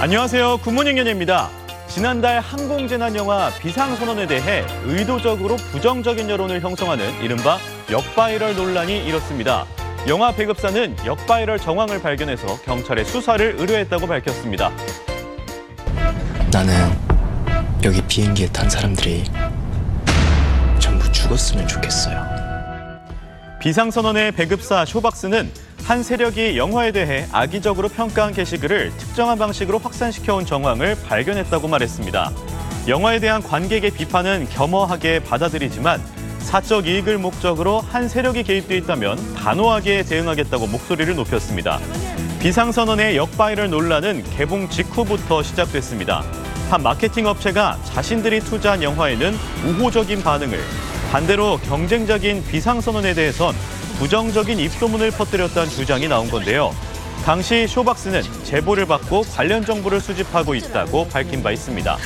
안녕하세요. 굿모닝 연예입니다. 지난달 항공재난 영화 비상선언에 대해 의도적으로 부정적인 여론을 형성하는 이른바 역바이럴 논란이 일었습니다. 영화 배급사는 역바이럴 정황을 발견해서 경찰에 수사를 의뢰했다고 밝혔습니다. 나는 여기 비행기에 탄 사람들이 전부 죽었으면 좋겠어요. 비상선언의 배급사 쇼박스는 한 세력이 영화에 대해 악의적으로 평가한 게시글을 특정한 방식으로 확산시켜온 정황을 발견했다고 말했습니다. 영화에 대한 관객의 비판은 겸허하게 받아들이지만 사적 이익을 목적으로 한 세력이 개입돼 있다면 단호하게 대응하겠다고 목소리를 높였습니다. 비상선언의 역바이럴 논란은 개봉 직후부터 시작됐습니다. 한 마케팅 업체가 자신들이 투자한 영화에는 우호적인 반응을, 반대로 경쟁적인 비상선언에 대해선 부정적인 입소문을 퍼뜨렸다는 주장이 나온 건데요. 당시 쇼박스는 제보를 받고 관련 정보를 수집하고 있다고 밝힌 바 있습니다.